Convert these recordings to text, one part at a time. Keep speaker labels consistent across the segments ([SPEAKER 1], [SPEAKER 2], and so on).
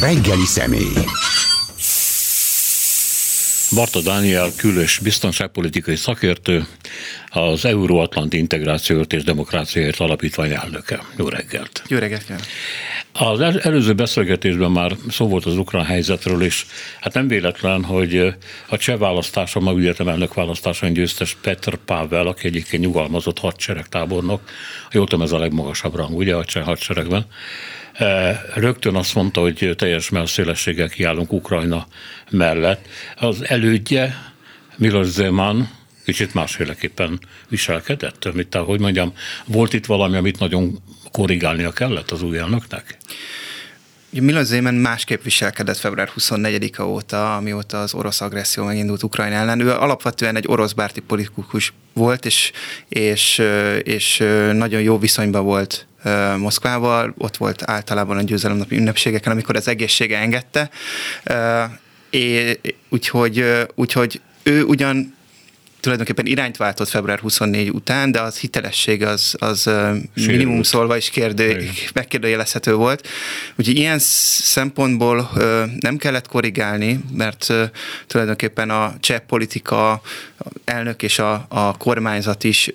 [SPEAKER 1] Reggeli személy.
[SPEAKER 2] Barta Dániel, külös biztonságpolitikai szakértő, az Euróatlanti Integrációért és Demokráciáért Alapítvány elnöke. Jó reggelt!
[SPEAKER 3] Jó reggelt!
[SPEAKER 2] Az el, előző beszélgetésben már szó volt az ukrán helyzetről, és hát nem véletlen, hogy a cseh választáson, a ügyetem elnök választáson győztes Petr Pavel, aki egyébként nyugalmazott hadseregtábornok, jól tudom, ez a legmagasabb rang, ugye, a cseh hadseregben, rögtön azt mondta, hogy teljes melszélességgel kiállunk Ukrajna mellett. Az elődje, Milos Zeman, kicsit másféleképpen viselkedett, mint ahogy mondjam, volt itt valami, amit nagyon korrigálnia kellett az új elnöknek?
[SPEAKER 3] Milos Zeman másképp viselkedett február 24-a óta, amióta az orosz agresszió megindult Ukrajna ellen. Ő alapvetően egy orosz bárti politikus volt, és, és, és nagyon jó viszonyban volt Moszkvával, ott volt általában a győzelemnapi ünnepségeken, amikor az egészsége engedte, é, úgyhogy, úgyhogy ő ugyan tulajdonképpen irányt váltott február 24 után, de az hitelesség az, az minimum szólva is kérdő, megkérdőjelezhető volt. Úgyhogy ilyen szempontból nem kellett korrigálni, mert tulajdonképpen a cseh politika elnök és a, a kormányzat is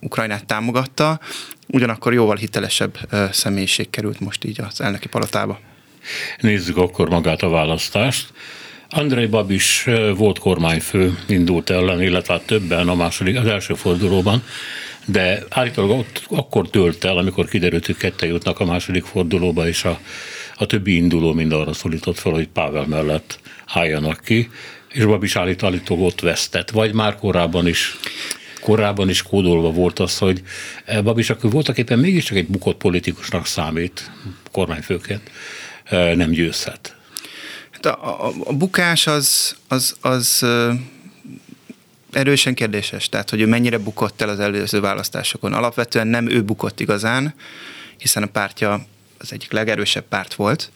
[SPEAKER 3] Ukrajnát támogatta, ugyanakkor jóval hitelesebb személyiség került most így az elnöki palotába.
[SPEAKER 2] Nézzük akkor magát a választást. Andrei Babis volt kormányfő, indult ellen, illetve hát többen a második, az első fordulóban, de állítólag ott akkor tölt el, amikor kiderült, hogy kette jutnak a második fordulóba, és a, a többi induló mind arra szólított fel, hogy Pável mellett álljanak ki, és Babis állítólag ott vesztett, vagy már korábban is korábban is kódolva volt az, hogy Babis akkor voltak éppen mégiscsak egy bukott politikusnak számít kormányfőként, nem győzhet.
[SPEAKER 3] Hát a, a, a bukás az, az, az erősen kérdéses, tehát hogy ő mennyire bukott el az előző választásokon. Alapvetően nem ő bukott igazán, hiszen a pártja az egyik legerősebb párt volt,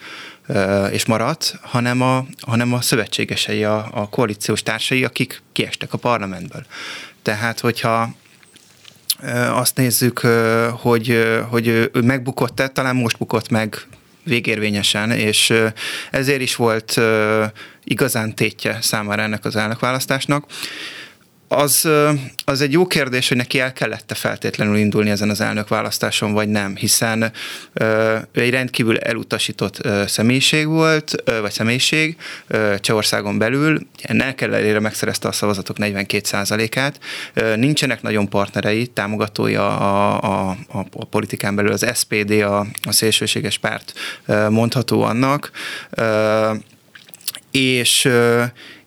[SPEAKER 3] és maradt, hanem a, hanem a szövetségesei, a, a koalíciós társai, akik kiestek a parlamentből. Tehát, hogyha azt nézzük, hogy, hogy ő megbukott-e, talán most bukott meg végérvényesen, és ezért is volt igazán tétje számára ennek az elnökválasztásnak az, az egy jó kérdés, hogy neki el kellett feltétlenül indulni ezen az elnök választáson, vagy nem, hiszen ő egy rendkívül elutasított személyiség volt, vagy személyiség Csehországon belül, ennek ellenére megszerezte a szavazatok 42%-át, nincsenek nagyon partnerei, támogatói a, a, a, a politikán belül, az SPD, a, a szélsőséges párt mondható annak, és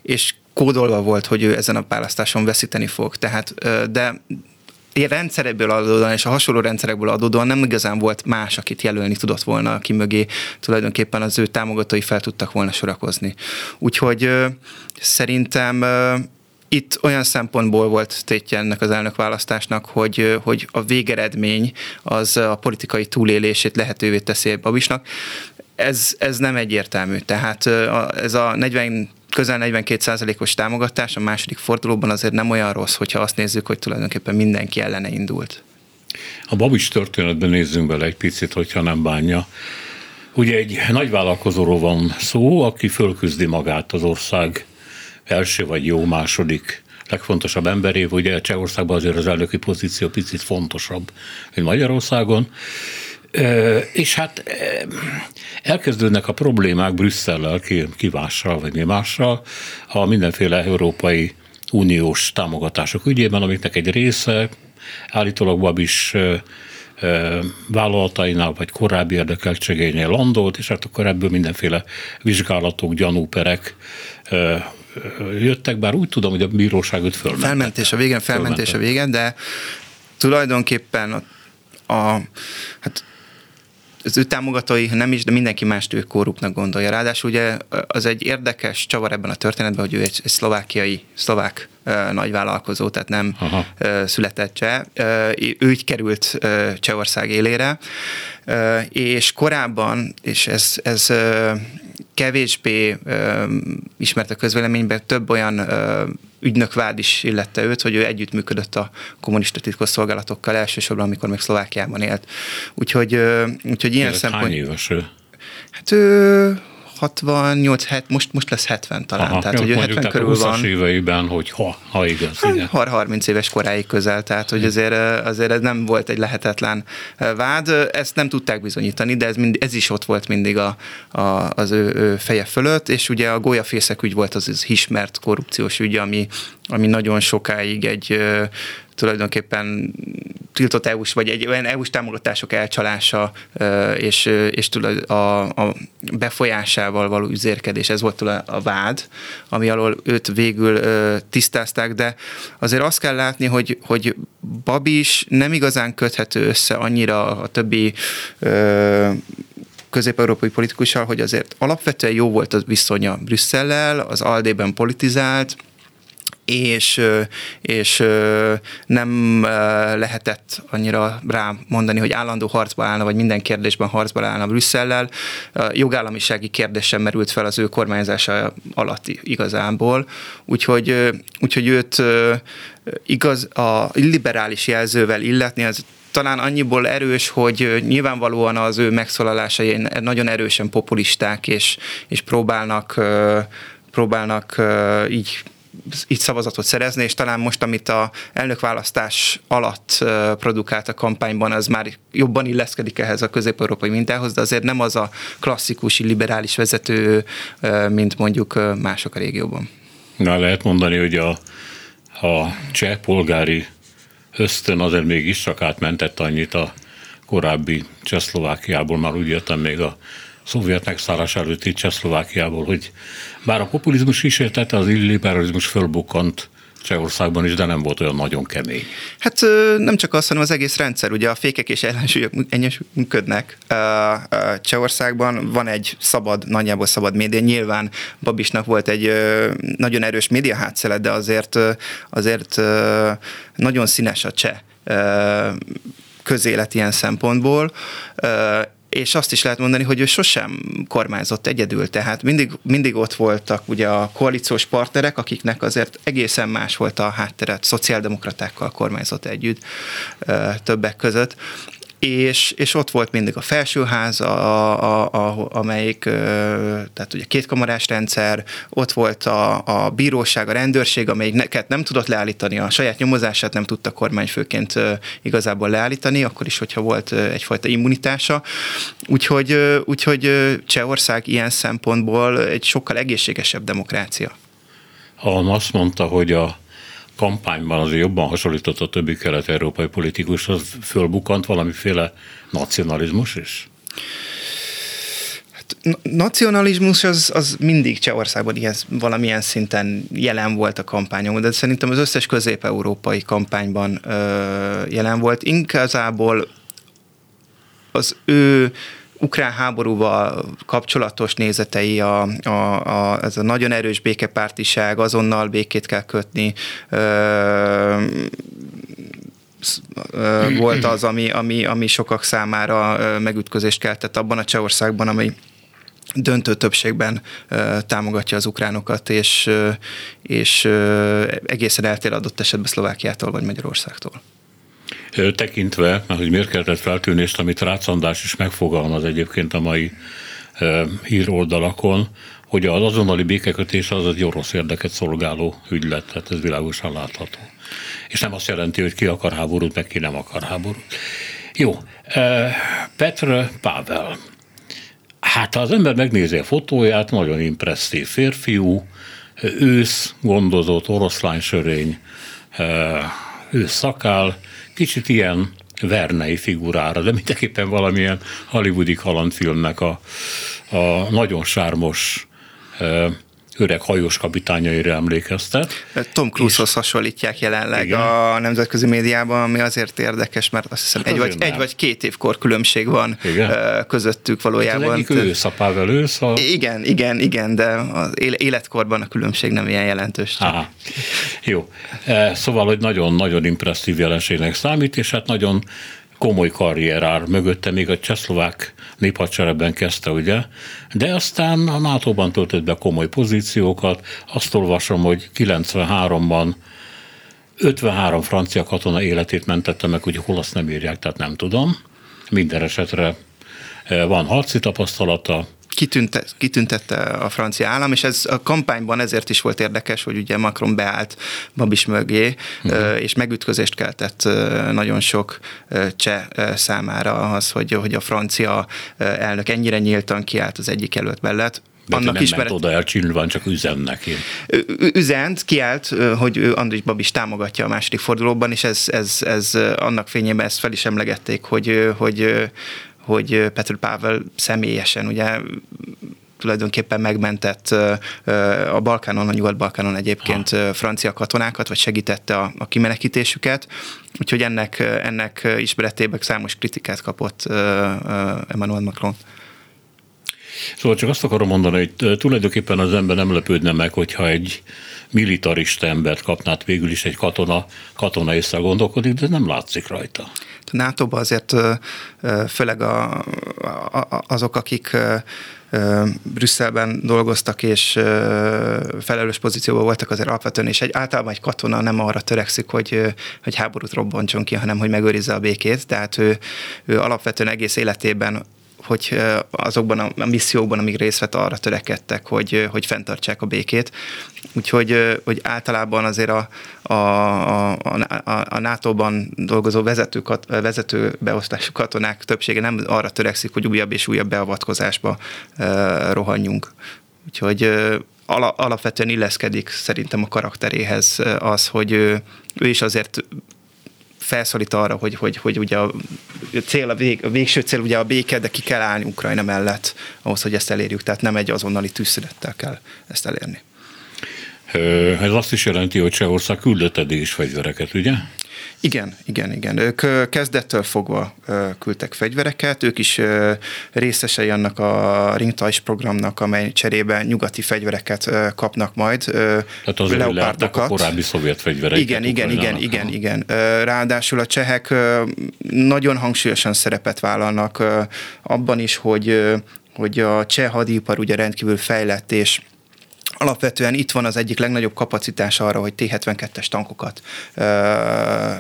[SPEAKER 3] és kódolva volt, hogy ő ezen a választáson veszíteni fog. Tehát, de rendszerekből adódóan és a hasonló rendszerekből adódóan nem igazán volt más, akit jelölni tudott volna, aki mögé tulajdonképpen az ő támogatói fel tudtak volna sorakozni. Úgyhogy szerintem itt olyan szempontból volt tétje ennek az elnökválasztásnak, hogy, hogy a végeredmény az a politikai túlélését lehetővé teszi Babisnak. Ez, ez nem egyértelmű. Tehát ez a 40 közel 42 os támogatás a második fordulóban azért nem olyan rossz, hogyha azt nézzük, hogy tulajdonképpen mindenki ellene indult.
[SPEAKER 2] A Babis történetben nézzünk bele egy picit, hogyha nem bánja. Ugye egy nagyvállalkozóról van szó, aki fölküzdi magát az ország első vagy jó második legfontosabb emberével. Ugye Csehországban azért az elnöki pozíció picit fontosabb, mint Magyarországon és hát elkezdődnek a problémák Brüsszellel, kivással vagy mi mással, a mindenféle európai uniós támogatások ügyében, amiknek egy része állítólag is vállalatainál vagy korábbi érdekeltségeinél landolt, és hát akkor ebből mindenféle vizsgálatok, gyanúperek jöttek, bár úgy tudom, hogy a bíróság őt fölmentette.
[SPEAKER 3] Felmentés a végén, felmentés a végén, de tulajdonképpen a, a hát az ő támogatói nem is, de mindenki más ő korruptnak gondolja. Ráadásul ugye az egy érdekes csavar ebben a történetben, hogy ő egy, egy szlovákiai, szlovák nagyvállalkozó, tehát nem Aha. született cseh. Ő így került Csehország élére, és korábban, és ez, ez kevésbé uh, ismert a közvéleményben, több olyan uh, ügynökvád is illette őt, hogy ő együttműködött a kommunista titkosszolgálatokkal elsősorban, amikor még Szlovákiában élt. Úgyhogy, úgyhogy ilyen szempont...
[SPEAKER 2] Hány éves ő?
[SPEAKER 3] Hát ő 68, het, most, most lesz 70 talán,
[SPEAKER 2] Aha,
[SPEAKER 3] tehát hogy ő 70
[SPEAKER 2] tehát
[SPEAKER 3] körül
[SPEAKER 2] a 20
[SPEAKER 3] van.
[SPEAKER 2] éveiben, hogy ha, ha igaz. igen.
[SPEAKER 3] 30 éves koráig közel, tehát hogy azért, azért ez nem volt egy lehetetlen vád. Ezt nem tudták bizonyítani, de ez, mind, ez is ott volt mindig a, a, az ő, ő feje fölött, és ugye a golyafészek ügy volt az, az ismert korrupciós ügy, ami, ami nagyon sokáig egy tulajdonképpen tiltott EU-s, vagy egy olyan EU-s támogatások elcsalása és, és a, a befolyásával való üzérkedés, ez volt a vád, ami alól őt végül tisztázták, de azért azt kell látni, hogy, hogy Babis nem igazán köthető össze annyira a többi közép-európai politikussal, hogy azért alapvetően jó volt a viszonya Brüsszellel, az Aldében politizált, és, és nem lehetett annyira rá mondani, hogy állandó harcba állna, vagy minden kérdésben harcba állna Brüsszellel. Jogállamisági kérdés sem merült fel az ő kormányzása alatt igazából, úgyhogy, úgyhogy őt igaz, a liberális jelzővel illetni, ez talán annyiból erős, hogy nyilvánvalóan az ő megszólalásai nagyon erősen populisták, és, és próbálnak, próbálnak így így szavazatot szerezni, és talán most, amit a elnökválasztás alatt produkált a kampányban, az már jobban illeszkedik ehhez a közép-európai mintához, de azért nem az a klasszikus liberális vezető, mint mondjuk mások a régióban.
[SPEAKER 2] Na, lehet mondani, hogy a, a cseh polgári ösztön azért mégis csak átmentett annyit a korábbi Csehszlovákiából, már úgy jöttem még a szovjet megszállás előtti Csehszlovákiából, hogy bár a populizmus kísértette, az illiberalizmus fölbukkant Csehországban is, de nem volt olyan nagyon kemény.
[SPEAKER 3] Hát nem csak az, hanem az egész rendszer, ugye a fékek és ellensúlyok működnek. Csehországban van egy szabad, nagyjából szabad média, nyilván Babisnak volt egy nagyon erős média hátszelet, de azért, azért nagyon színes a cseh közélet ilyen szempontból, és azt is lehet mondani, hogy ő sosem kormányzott egyedül, tehát mindig, mindig ott voltak ugye a koalíciós partnerek, akiknek azért egészen más volt a hátteret, szociáldemokratákkal kormányzott együtt többek között, és, és ott volt mindig a felsőház, a, a, a, amelyik, tehát ugye kétkamarás rendszer, ott volt a, a bíróság, a rendőrség, amelyik neket nem tudott leállítani, a saját nyomozását nem tudta kormányfőként igazából leállítani, akkor is, hogyha volt egyfajta immunitása. Úgyhogy, úgyhogy Csehország ilyen szempontból egy sokkal egészségesebb demokrácia.
[SPEAKER 2] Ha azt mondta, hogy a kampányban azért jobban hasonlított a többi kelet-európai politikushoz, fölbukant valamiféle nacionalizmus is?
[SPEAKER 3] Hát, nacionalizmus az, az mindig Csehországban ilyen, valamilyen szinten jelen volt a kampányom, de szerintem az összes közép-európai kampányban ö, jelen volt. Inkább az ő ukrán háborúval kapcsolatos nézetei, a, a, a, ez a nagyon erős békepártiság, azonnal békét kell kötni, ö, volt az, ami, ami, ami sokak számára megütközést keltett abban a Csehországban, amely döntő többségben támogatja az ukránokat, és, és egészen eltér adott esetben Szlovákiától vagy Magyarországtól
[SPEAKER 2] tekintve, mert hogy miért kellett feltűnést, amit Rácz András is megfogalmaz egyébként a mai híroldalakon, hogy az azonnali békekötés az egy orosz érdeket szolgáló ügylet, tehát ez világosan látható. És nem azt jelenti, hogy ki akar háborút, meg ki nem akar háborút. Jó, Petr Pavel. Hát ha az ember megnézi a fotóját, nagyon impresszív férfiú, ősz, gondozott, oroszlány sörény, ősz szakál, kicsit ilyen Vernei figurára, de mindenképpen valamilyen hollywoodi kalandfilmnek a, a nagyon sármos öreg hajós kapitányaira emlékeztet.
[SPEAKER 3] Tom Cruise-hoz hasonlítják jelenleg igen. a nemzetközi médiában, ami azért érdekes, mert azt hiszem hát egy vagy, egy vagy két évkor különbség van igen. közöttük valójában. Hát
[SPEAKER 2] egyik ősz, a Pavel ősz. A...
[SPEAKER 3] Igen, igen, igen, de az életkorban a különbség nem ilyen jelentős.
[SPEAKER 2] Aha. Jó. Szóval, hogy nagyon-nagyon impresszív jelenségnek számít, és hát nagyon komoly karrierár mögötte, még a csehszlovák néphadseregben kezdte, ugye, de aztán a NATO-ban töltött be komoly pozíciókat, azt olvasom, hogy 93-ban 53 francia katona életét mentette meg, hogy hol azt nem írják, tehát nem tudom. Minden esetre e, van harci tapasztalata.
[SPEAKER 3] Kitünte, kitüntette a francia állam, és ez a kampányban ezért is volt érdekes, hogy ugye Macron beállt Babis mögé, uh-huh. és megütközést keltett nagyon sok cseh számára az, hogy, hogy a francia elnök ennyire nyíltan kiállt az egyik előtt mellett.
[SPEAKER 2] De annak nem ismeret... ment oda Csillván, csak üzen neki.
[SPEAKER 3] Üzent, kiállt, hogy Andris Babis támogatja a második fordulóban, és ez, ez, ez annak fényében ezt fel is emlegették, hogy, hogy, hogy Petr Pável személyesen ugye tulajdonképpen megmentett a Balkánon, a Nyugat-Balkánon egyébként ha. francia katonákat, vagy segítette a, a kimenekítésüket, úgyhogy ennek, ennek ismeretében számos kritikát kapott Emmanuel Macron.
[SPEAKER 2] Szóval csak azt akarom mondani, hogy tulajdonképpen az ember nem lepődne meg, hogyha egy militarista embert kapnát végül is egy katona, katona észre gondolkodik, de nem látszik rajta.
[SPEAKER 3] Nato azért főleg a, a, azok, akik Brüsszelben dolgoztak és felelős pozícióban voltak azért alapvetően, és egy, általában egy katona nem arra törekszik, hogy, hogy háborút robbantson ki, hanem hogy megőrizze a békét. Tehát ő, ő alapvetően egész életében hogy azokban a missziókban, amik részt vett, arra törekedtek, hogy, hogy fenntartsák a békét. Úgyhogy hogy általában azért a, a, a, a, a NATO-ban dolgozó vezető, vezető beosztású katonák többsége nem arra törekszik, hogy újabb és újabb beavatkozásba rohanjunk. Úgyhogy alapvetően illeszkedik szerintem a karakteréhez az, hogy ő is azért felszólít arra, hogy, hogy, hogy ugye a, cél, a, vég, a végső cél ugye a béke, de ki kell állni Ukrajna mellett ahhoz, hogy ezt elérjük. Tehát nem egy azonnali tűzszünettel kell ezt elérni.
[SPEAKER 2] Ez azt is jelenti, hogy Csehország küldött eddig is fegyvereket, ugye?
[SPEAKER 3] Igen, igen, igen. Ők kezdettől fogva küldtek fegyvereket, ők is részesei annak a Ringtais programnak, amely cserébe nyugati fegyvereket kapnak majd.
[SPEAKER 2] Tehát az a korábbi szovjet fegyvereket.
[SPEAKER 3] Igen, igen, igen, igen, igen. Ráadásul a csehek nagyon hangsúlyosan szerepet vállalnak abban is, hogy hogy a cseh hadipar ugye rendkívül fejlett, és Alapvetően itt van az egyik legnagyobb kapacitás arra, hogy T-72-es tankokat ö,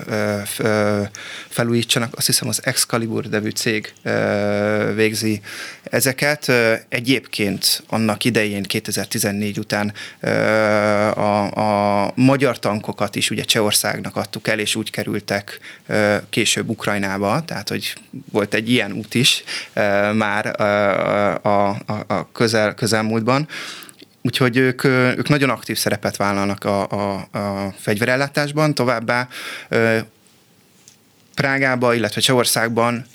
[SPEAKER 3] ö, ö, felújítsanak. Azt hiszem az Excalibur nevű cég ö, végzi ezeket. Egyébként annak idején 2014 után ö, a, a magyar tankokat is ugye Csehországnak adtuk el, és úgy kerültek ö, később Ukrajnába, tehát hogy volt egy ilyen út is ö, már a, a, a közel, közelmúltban. Úgyhogy ők, ők nagyon aktív szerepet vállalnak a, a, a fegyverellátásban, továbbá Prágába, illetve Csehországban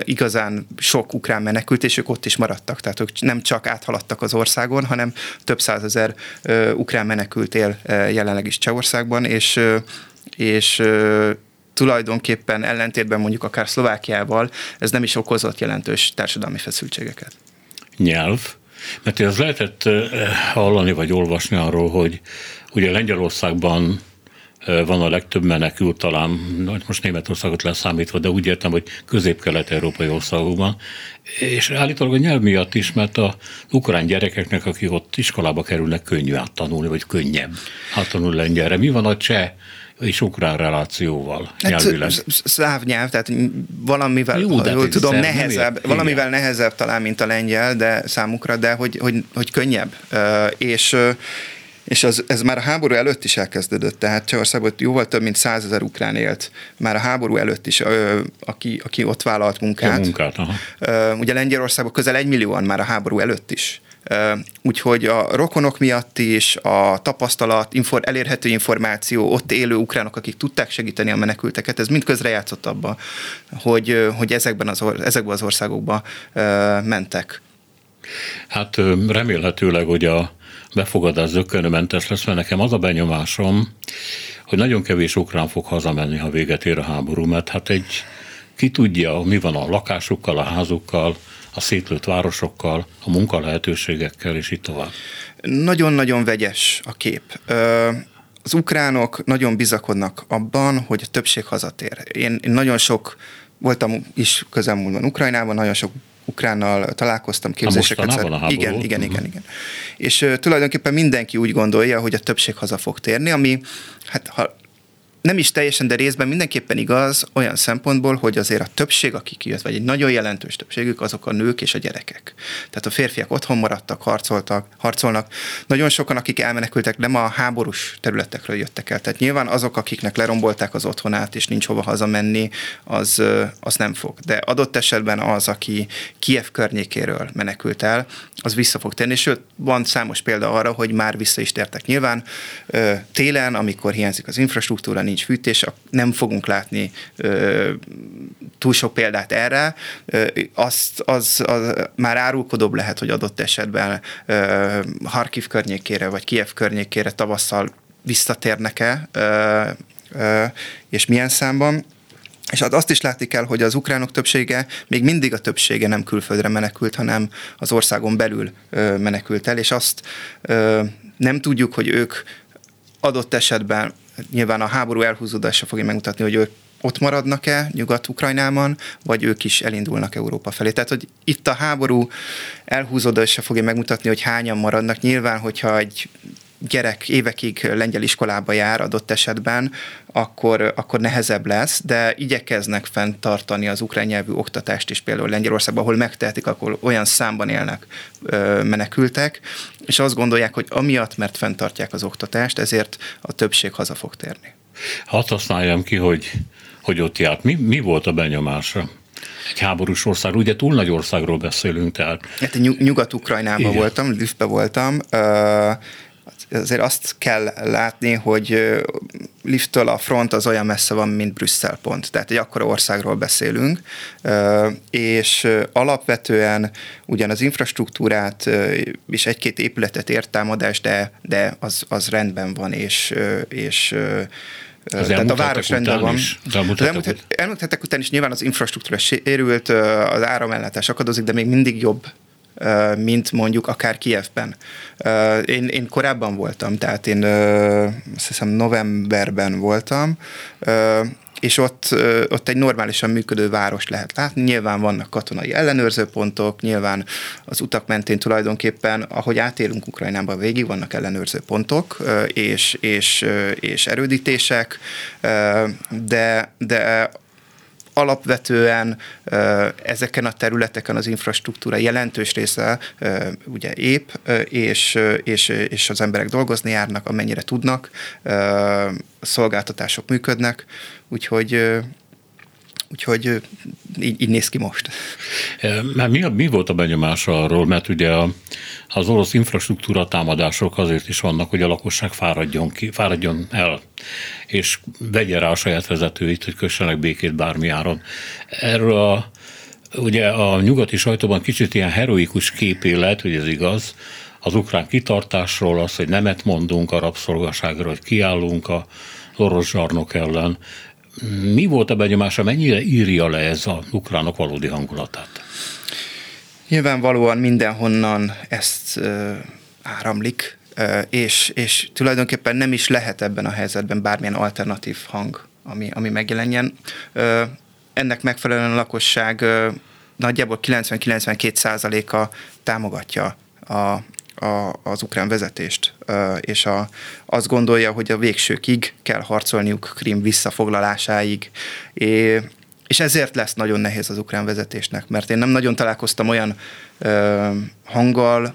[SPEAKER 3] igazán sok ukrán menekült, és ők ott is maradtak. Tehát ők nem csak áthaladtak az országon, hanem több százezer ukrán menekült él uh, jelenleg is Csehországban, és, és tulajdonképpen ellentétben mondjuk akár Szlovákiával ez nem is okozott jelentős társadalmi feszültségeket.
[SPEAKER 2] Nyelv? Mert az lehetett hallani vagy olvasni arról, hogy ugye Lengyelországban van a legtöbb menekült, talán most Németországot leszámítva, de úgy értem, hogy közép-kelet-európai országokban. És állítólag a nyelv miatt is, mert a ukrán gyerekeknek, akik ott iskolába kerülnek, könnyű áttanulni, vagy könnyebb áttanulni lengyelre. Mi van a cseh és ukrán relációval hát, nyelvileg.
[SPEAKER 3] Szláv nyelv, tehát valamivel, Jó, de jól tudom, nehezebb, valamivel nehezebb talán, mint a lengyel, de számukra, de hogy, hogy, hogy könnyebb. És és az, ez már a háború előtt is elkezdődött, tehát Csehországban jóval több mint százezer ukrán élt, már a háború előtt is, ö, aki, aki ott vállalt munkát. A
[SPEAKER 2] munkát aha.
[SPEAKER 3] Ö, ugye Lengyelországban közel egy millióan már a háború előtt is. Úgyhogy a rokonok miatt is, a tapasztalat, infor, elérhető információ, ott élő ukránok, akik tudták segíteni a menekülteket, ez mind közrejátszott abba, hogy, hogy ezekben az, ezekben az országokba mentek.
[SPEAKER 2] Hát remélhetőleg, hogy a befogadás zökkenőmentes lesz, mert nekem az a benyomásom, hogy nagyon kevés ukrán fog hazamenni, ha véget ér a háború, mert hát egy ki tudja, mi van a lakásukkal, a házukkal, a szétlőtt városokkal, a munkalehetőségekkel, és így tovább?
[SPEAKER 3] Nagyon-nagyon vegyes a kép. Az ukránok nagyon bizakodnak abban, hogy a többség hazatér. Én, én nagyon sok, voltam is közelmúltban Ukrajnában, nagyon sok ukránnal találkoztam, képzéseket.
[SPEAKER 2] A
[SPEAKER 3] igen, igen, igen, igen, igen. És uh, tulajdonképpen mindenki úgy gondolja, hogy a többség haza fog térni, ami hát ha nem is teljesen, de részben mindenképpen igaz olyan szempontból, hogy azért a többség, akik jött, vagy egy nagyon jelentős többségük, azok a nők és a gyerekek. Tehát a férfiak otthon maradtak, harcoltak, harcolnak. Nagyon sokan, akik elmenekültek, nem a háborús területekről jöttek el. Tehát nyilván azok, akiknek lerombolták az otthonát, és nincs hova hazamenni, az, az nem fog. De adott esetben az, aki Kiev környékéről menekült el, az vissza fog tenni, sőt, van számos példa arra, hogy már vissza is tértek. Nyilván télen, amikor hiányzik az infrastruktúra, fűtés, nem fogunk látni túl sok példát erre, azt, az, az már árulkodóbb lehet, hogy adott esetben Harkiv környékére, vagy Kiev környékére tavasszal visszatérnek-e, és milyen számban. És hát azt is látni kell, hogy az ukránok többsége, még mindig a többsége nem külföldre menekült, hanem az országon belül menekült el, és azt nem tudjuk, hogy ők adott esetben, nyilván a háború elhúzódása fogja megmutatni, hogy ők ott maradnak-e Nyugat-Ukrajnában, vagy ők is elindulnak Európa felé. Tehát, hogy itt a háború elhúzódása fogja megmutatni, hogy hányan maradnak. Nyilván, hogyha egy gyerek évekig lengyel iskolába jár adott esetben, akkor, akkor nehezebb lesz, de igyekeznek fenntartani az ukrán nyelvű oktatást is például Lengyelországban, ahol megtehetik, akkor olyan számban élnek menekültek, és azt gondolják, hogy amiatt, mert fenntartják az oktatást, ezért a többség haza fog térni.
[SPEAKER 2] Hadd használjam ki, hogy, hogy ott járt. Mi, mi volt a benyomása? egy háborús ország, ugye túl nagy országról beszélünk, tehát.
[SPEAKER 3] Hát Nyugat-Ukrajnában voltam, Lvivbe voltam, azért azt kell látni, hogy Lifttől a front az olyan messze van, mint Brüsszel pont. Tehát egy akkora országról beszélünk, és alapvetően ugyan az infrastruktúrát és egy-két épületet ért támadás, de, de az, az rendben van, és, és
[SPEAKER 2] az Tehát a város rendben van. Is,
[SPEAKER 3] az elmúlt, hetek után is nyilván az infrastruktúra sérült, az áramellátás akadozik, de még mindig jobb, mint mondjuk akár Kievben. Én, én korábban voltam, tehát én azt hiszem novemberben voltam, és ott, ott egy normálisan működő város lehet látni. Nyilván vannak katonai ellenőrzőpontok, nyilván az utak mentén tulajdonképpen, ahogy átélünk Ukrajnába végig, vannak ellenőrző pontok és, és, és erődítések, de, de alapvetően ezeken a területeken az infrastruktúra jelentős része ugye épp, és, és, és az emberek dolgozni járnak, amennyire tudnak, szolgáltatások működnek, úgyhogy Úgyhogy így, így néz ki most.
[SPEAKER 2] Mert mi, mi volt a benyomása arról, mert ugye az orosz infrastruktúra támadások azért is vannak, hogy a lakosság fáradjon, ki, fáradjon el, és vegye rá a saját vezetőit, hogy kössenek békét bármi áron. Erről a, ugye a nyugati sajtóban kicsit ilyen heroikus képélet, hogy ez igaz, az ukrán kitartásról, az, hogy nemet mondunk a rabszolgaságra, hogy kiállunk a orosz zsarnok ellen. Mi volt a benyomása, mennyire írja le ez a ukránok valódi hangulatát?
[SPEAKER 3] Nyilvánvalóan mindenhonnan ezt áramlik, és, és tulajdonképpen nem is lehet ebben a helyzetben bármilyen alternatív hang, ami, ami megjelenjen. Ennek megfelelően a lakosság nagyjából 90-92 százaléka támogatja a, a, az ukrán vezetést, és a, azt gondolja, hogy a végsőkig kell harcolniuk Krim visszafoglalásáig. És ezért lesz nagyon nehéz az ukrán vezetésnek, mert én nem nagyon találkoztam olyan hanggal,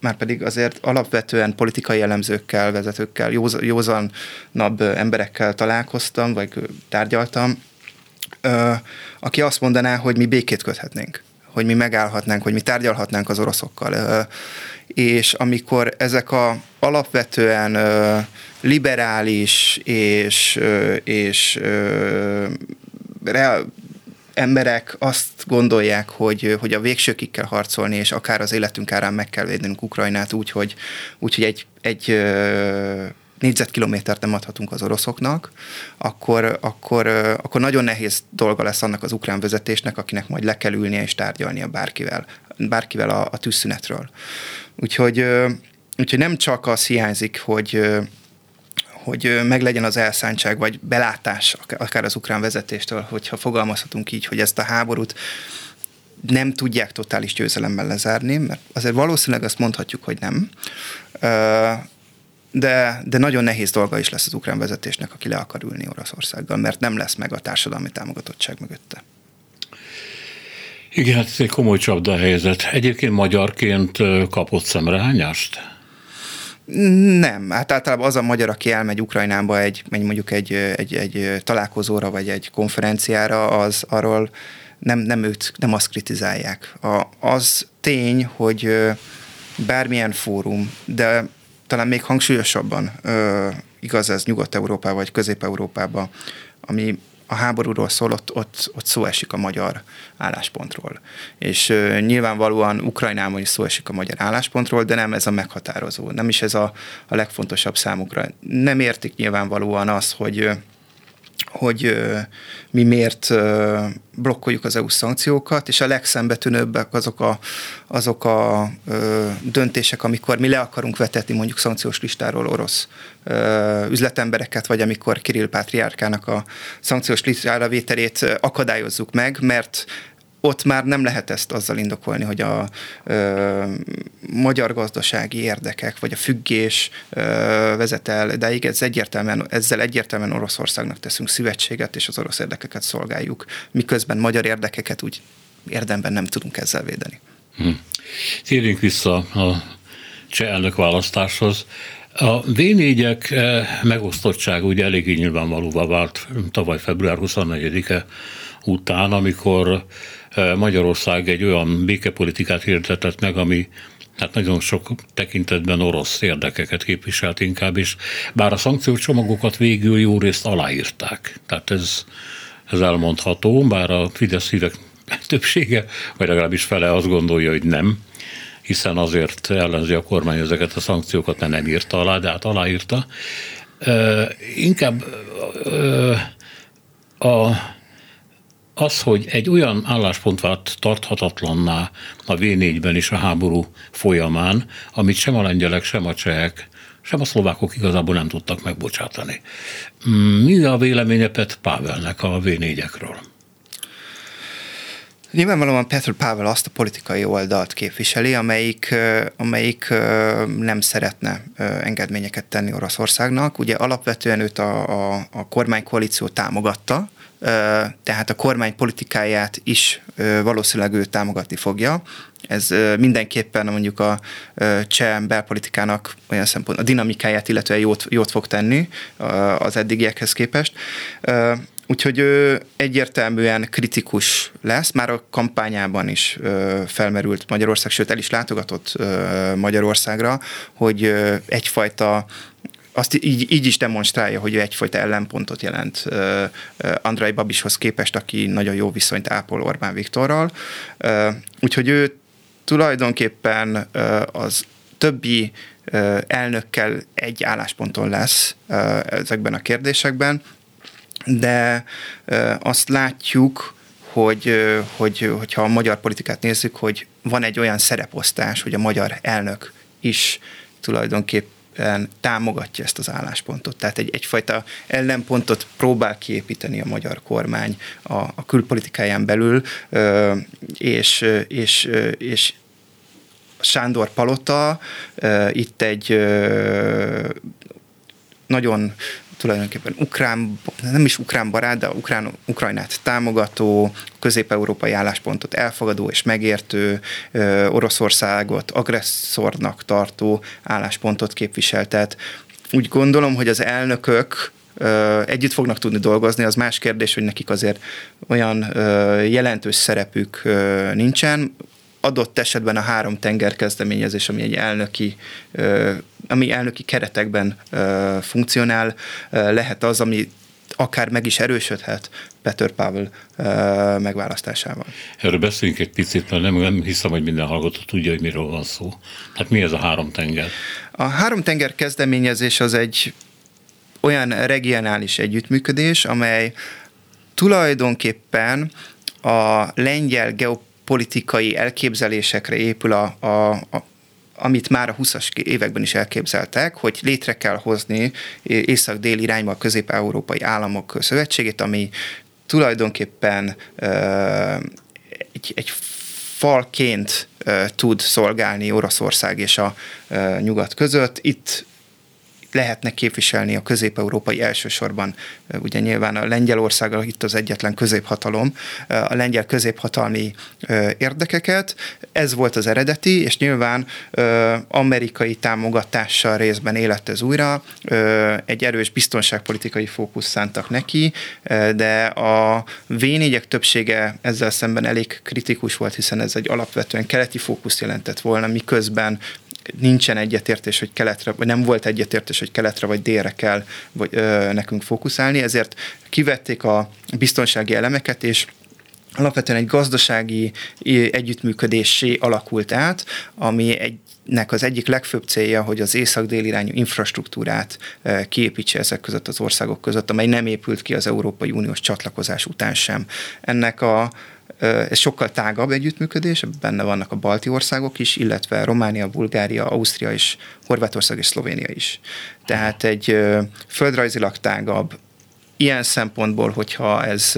[SPEAKER 3] már pedig azért alapvetően politikai elemzőkkel, vezetőkkel, józ, józanabb emberekkel találkoztam, vagy tárgyaltam, aki azt mondaná, hogy mi békét köthetnénk hogy mi megállhatnánk, hogy mi tárgyalhatnánk az oroszokkal. És amikor ezek a alapvetően liberális és, és reál, emberek azt gondolják, hogy, hogy a végsőkig kell harcolni, és akár az életünk árán meg kell védenünk Ukrajnát úgy, hogy, úgy, hogy egy, egy négyzetkilométert nem adhatunk az oroszoknak, akkor, akkor, akkor nagyon nehéz dolga lesz annak az ukrán vezetésnek, akinek majd le kell ülnie és tárgyalnia bárkivel, bárkivel a, a tűzszünetről. Úgyhogy, úgyhogy nem csak az hiányzik, hogy hogy meglegyen az elszántság, vagy belátás akár az ukrán vezetéstől, hogyha fogalmazhatunk így, hogy ezt a háborút nem tudják totális győzelemmel lezárni, mert azért valószínűleg azt mondhatjuk, hogy nem de, de nagyon nehéz dolga is lesz az ukrán vezetésnek, aki le akar ülni Oroszországgal, mert nem lesz meg a társadalmi támogatottság mögötte.
[SPEAKER 2] Igen, hát ez egy komoly csapda helyzet. Egyébként magyarként kapott szemrehányást?
[SPEAKER 3] Nem, hát általában az a magyar, aki elmegy Ukrajnába egy, mondjuk egy, egy, egy találkozóra vagy egy konferenciára, az arról nem, nem őt, nem azt kritizálják. A, az tény, hogy bármilyen fórum, de talán még hangsúlyosabban igaz ez Nyugat-Európában vagy Közép-Európában, ami a háborúról szól, ott, ott, ott szó esik a magyar álláspontról. És uh, nyilvánvalóan Ukrajnában is szó esik a magyar álláspontról, de nem ez a meghatározó. Nem is ez a, a legfontosabb számukra. Nem értik nyilvánvalóan az, hogy hogy mi miért blokkoljuk az EU szankciókat, és a legszembetűnőbbek azok a, azok a döntések, amikor mi le akarunk vetetni mondjuk szankciós listáról orosz üzletembereket, vagy amikor Kirill Pátriárkának a szankciós listára vételét akadályozzuk meg, mert ott már nem lehet ezt azzal indokolni, hogy a ö, magyar gazdasági érdekek, vagy a függés ö, vezet el, de ez egyértelműen, ezzel egyértelműen Oroszországnak teszünk szüvetséget, és az orosz érdekeket szolgáljuk, miközben magyar érdekeket úgy érdemben nem tudunk ezzel védeni. Hm.
[SPEAKER 2] Térjünk vissza a cseh elnök választáshoz. A V4-ek megosztottság ugye eléggé nyilvánvalóvá vált tavaly február 24-e után, amikor Magyarország egy olyan békepolitikát hirdetett meg, ami hát nagyon sok tekintetben orosz érdekeket képviselt inkább, és bár a szankciós csomagokat végül jó részt aláírták. Tehát ez, ez elmondható, bár a Fidesz hívek többsége, vagy legalábbis fele azt gondolja, hogy nem, hiszen azért ellenzi a kormány ezeket a szankciókat, mert nem írta alá, de hát aláírta. inkább a az, hogy egy olyan álláspont vált tarthatatlanná a V4-ben is a háború folyamán, amit sem a lengyelek, sem a csehek, sem a szlovákok igazából nem tudtak megbocsátani. Mi a véleménye Pet Pávelnek a V4-ekről?
[SPEAKER 3] Nyilvánvalóan Petr Pavel azt a politikai oldalt képviseli, amelyik, amelyik nem szeretne engedményeket tenni Oroszországnak. Ugye alapvetően őt a, a, a kormánykoalíció támogatta, tehát a kormány politikáját is valószínűleg ő támogatni fogja. Ez mindenképpen mondjuk a cseh belpolitikának olyan szempont, a dinamikáját, illetve jót, jót fog tenni az eddigiekhez képest. Úgyhogy ő egyértelműen kritikus lesz, már a kampányában is felmerült Magyarország, sőt el is látogatott Magyarországra, hogy egyfajta azt így, így is demonstrálja, hogy ő egyfajta ellenpontot jelent Andrai Babishoz képest, aki nagyon jó viszonyt ápol Orbán Viktorral. Úgyhogy ő tulajdonképpen az többi elnökkel egy állásponton lesz ezekben a kérdésekben, de azt látjuk, hogy, hogy, hogyha a magyar politikát nézzük, hogy van egy olyan szereposztás, hogy a magyar elnök is tulajdonképpen támogatja ezt az álláspontot. Tehát egy, egyfajta ellenpontot próbál kiépíteni a magyar kormány a, a külpolitikáján belül, és, és, és Sándor Palota itt egy nagyon tulajdonképpen ukrán, nem is ukrán barát, de ukrán, Ukrajnát támogató, közép-európai álláspontot elfogadó és megértő, Oroszországot agresszornak tartó álláspontot képviseltet. Úgy gondolom, hogy az elnökök együtt fognak tudni dolgozni, az más kérdés, hogy nekik azért olyan jelentős szerepük nincsen adott esetben a három tenger kezdeményezés, ami egy elnöki, ami elnöki keretekben funkcionál, lehet az, ami akár meg is erősödhet Peter Pavel megválasztásával.
[SPEAKER 2] Erről beszéljünk egy picit, mert nem, nem hiszem, hogy minden hallgató tudja, hogy miről van szó. Hát mi ez a három tenger?
[SPEAKER 3] A három tenger kezdeményezés az egy olyan regionális együttműködés, amely tulajdonképpen a lengyel geopolitikai politikai elképzelésekre épül a, a, a amit már a 20-as években is elképzeltek, hogy létre kell hozni észak-dél irányba a közép-európai államok szövetségét, ami tulajdonképpen egy, egy falként tud szolgálni Oroszország és a nyugat között. Itt lehetne képviselni a közép-európai elsősorban, ugye nyilván a Lengyelország itt az egyetlen középhatalom, a lengyel középhatalmi érdekeket. Ez volt az eredeti, és nyilván amerikai támogatással részben élet ez újra. Egy erős biztonságpolitikai fókusz szántak neki, de a v többsége ezzel szemben elég kritikus volt, hiszen ez egy alapvetően keleti fókusz jelentett volna, miközben nincsen egyetértés, hogy keletre, vagy nem volt egyetértés, hogy keletre vagy délre kell vagy, ö, nekünk fókuszálni, ezért kivették a biztonsági elemeket, és alapvetően egy gazdasági együttműködésé alakult át, ami egy nek az egyik legfőbb célja, hogy az észak-dél irányú infrastruktúrát kiépítse ezek között az országok között, amely nem épült ki az Európai Uniós csatlakozás után sem. Ennek a ez sokkal tágabb együttműködés, benne vannak a balti országok is, illetve Románia, Bulgária, Ausztria és Horvátország és Szlovénia is. Tehát egy földrajzilag tágabb, ilyen szempontból, hogyha ez,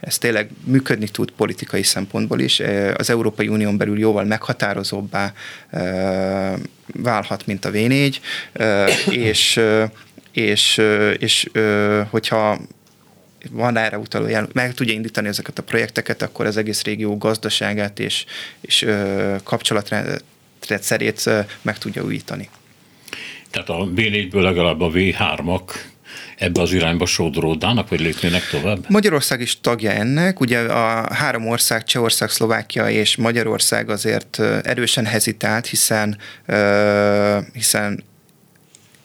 [SPEAKER 3] ez tényleg működni tud politikai szempontból is, az Európai Unión belül jóval meghatározóbbá válhat, mint a V4, és, és, és hogyha van erre utaló jel, meg tudja indítani ezeket a projekteket, akkor az egész régió gazdaságát és, és kapcsolatrendszerét meg tudja újítani.
[SPEAKER 2] Tehát a V4-ből legalább a V3-ak ebbe az irányba sodródnának, vagy lépnének tovább?
[SPEAKER 3] Magyarország is tagja ennek. Ugye a három ország, Csehország, Szlovákia és Magyarország azért erősen hezitált, hiszen, hiszen